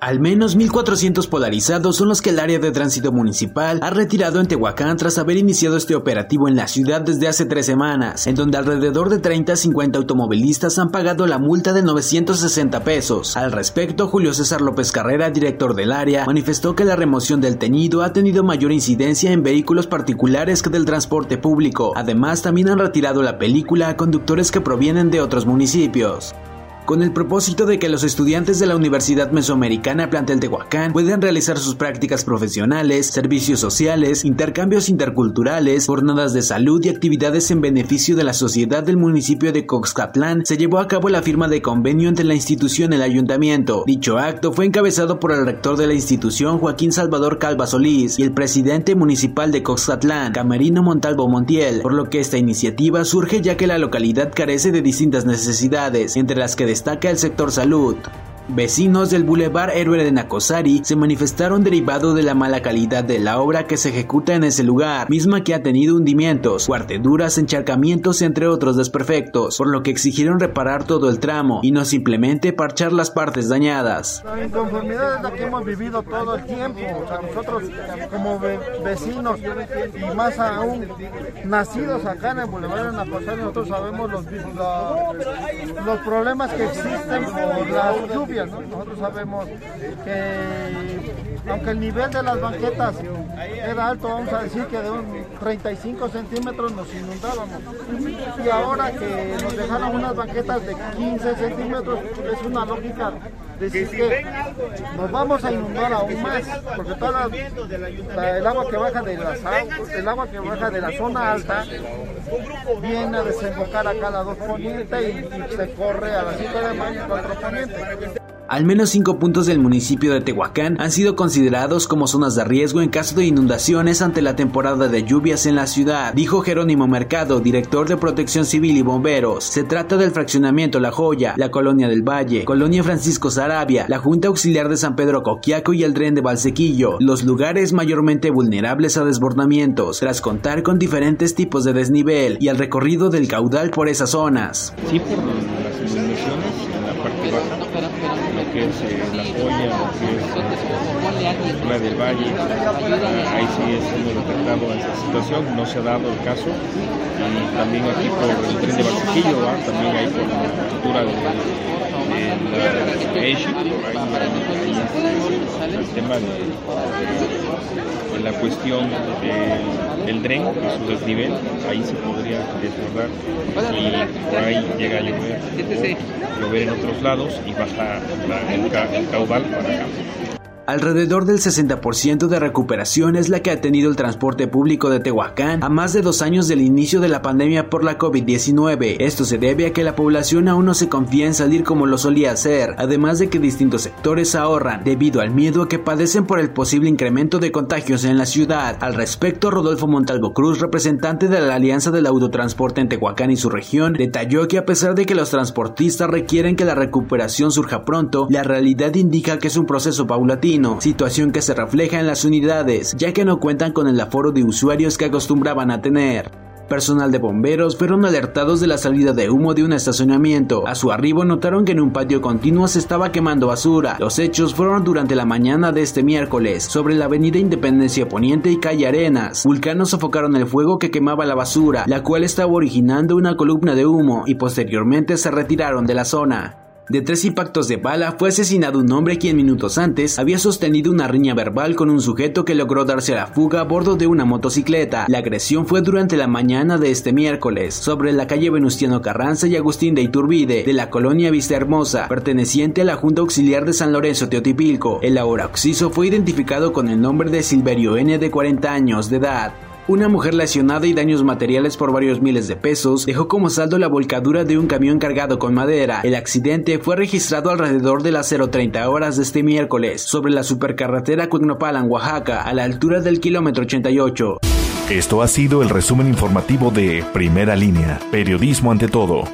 Al menos 1.400 polarizados son los que el área de tránsito municipal ha retirado en Tehuacán tras haber iniciado este operativo en la ciudad desde hace tres semanas, en donde alrededor de 30 a 50 automovilistas han pagado la multa de 960 pesos. Al respecto, Julio César López Carrera, director del área, manifestó que la remoción del tenido ha tenido mayor incidencia en vehículos particulares que del transporte público. Además, también han retirado la película a conductores que provienen de otros municipios con el propósito de que los estudiantes de la Universidad Mesoamericana Plantel Tehuacán puedan realizar sus prácticas profesionales, servicios sociales, intercambios interculturales, jornadas de salud y actividades en beneficio de la sociedad del municipio de Coxcatlán, se llevó a cabo la firma de convenio entre la institución y el ayuntamiento. Dicho acto fue encabezado por el rector de la institución, Joaquín Salvador Calva Solís, y el presidente municipal de Coxcatlán, Camerino Montalvo Montiel, por lo que esta iniciativa surge ya que la localidad carece de distintas necesidades, entre las que destaca el sector salud. Vecinos del Boulevard Héroe de Nacosari se manifestaron derivado de la mala calidad de la obra que se ejecuta en ese lugar, misma que ha tenido hundimientos, cuarteduras, encharcamientos entre otros desperfectos, por lo que exigieron reparar todo el tramo y no simplemente parchar las partes dañadas. La inconformidad es la que hemos vivido todo el tiempo, nosotros como vecinos y más aún nacidos acá en el Boulevard de Nacosari, nosotros sabemos los, los, los problemas que existen por las lluvias nosotros sabemos que aunque el nivel de las banquetas era alto, vamos a decir que de un 35 centímetros nos inundábamos. Y ahora que nos dejaron unas banquetas de 15 centímetros, es una lógica decir que nos vamos a inundar aún más, porque toda el agua que baja de las el agua que baja de la zona alta viene a desembocar a cada dos ponientes y, se corre a las 5 de mayo cuatro ponientes. Al menos cinco puntos del municipio de Tehuacán han sido considerados como zonas de riesgo en caso de inundaciones ante la temporada de lluvias en la ciudad, dijo Jerónimo Mercado, director de Protección Civil y Bomberos. Se trata del fraccionamiento La Joya, la Colonia del Valle, Colonia Francisco Sarabia, la Junta Auxiliar de San Pedro Coquiaco y el Tren de Valsequillo, los lugares mayormente vulnerables a desbordamientos, tras contar con diferentes tipos de desnivel y el recorrido del caudal por esas zonas. Sí, por las inundaciones lo que es eh, La Joya, lo que es eh, la del Valle. Eh, ahí sí muy detectado esta situación, no se ha dado el caso. Y también aquí por el tren de Barsequillo, también ahí por la altura de, de la el tema de, la cuestión del tren, de su desnivel, ahí se podría desbordar y por ahí llega a llover, llover en otros lados y baja el, caudal para acá. Alrededor del 60% de recuperación es la que ha tenido el transporte público de Tehuacán a más de dos años del inicio de la pandemia por la COVID-19. Esto se debe a que la población aún no se confía en salir como lo solía hacer, además de que distintos sectores ahorran debido al miedo que padecen por el posible incremento de contagios en la ciudad. Al respecto, Rodolfo Montalvo Cruz, representante de la Alianza del Autotransporte en Tehuacán y su región, detalló que a pesar de que los transportistas requieren que la recuperación surja pronto, la realidad indica que es un proceso paulatino situación que se refleja en las unidades, ya que no cuentan con el aforo de usuarios que acostumbraban a tener. Personal de bomberos fueron alertados de la salida de humo de un estacionamiento. A su arribo notaron que en un patio continuo se estaba quemando basura. Los hechos fueron durante la mañana de este miércoles, sobre la avenida Independencia Poniente y calle Arenas. Vulcanos sofocaron el fuego que quemaba la basura, la cual estaba originando una columna de humo y posteriormente se retiraron de la zona. De tres impactos de bala fue asesinado un hombre quien minutos antes había sostenido una riña verbal con un sujeto que logró darse a la fuga a bordo de una motocicleta. La agresión fue durante la mañana de este miércoles, sobre la calle Venustiano Carranza y Agustín de Iturbide, de la colonia Vista Hermosa, perteneciente a la Junta Auxiliar de San Lorenzo Teotipilco. El ahora occiso fue identificado con el nombre de Silverio N de 40 años de edad. Una mujer lesionada y daños materiales por varios miles de pesos dejó como saldo la volcadura de un camión cargado con madera. El accidente fue registrado alrededor de las 0.30 horas de este miércoles sobre la supercarretera Cuignopalan, Oaxaca, a la altura del kilómetro 88. Esto ha sido el resumen informativo de Primera Línea, Periodismo ante todo.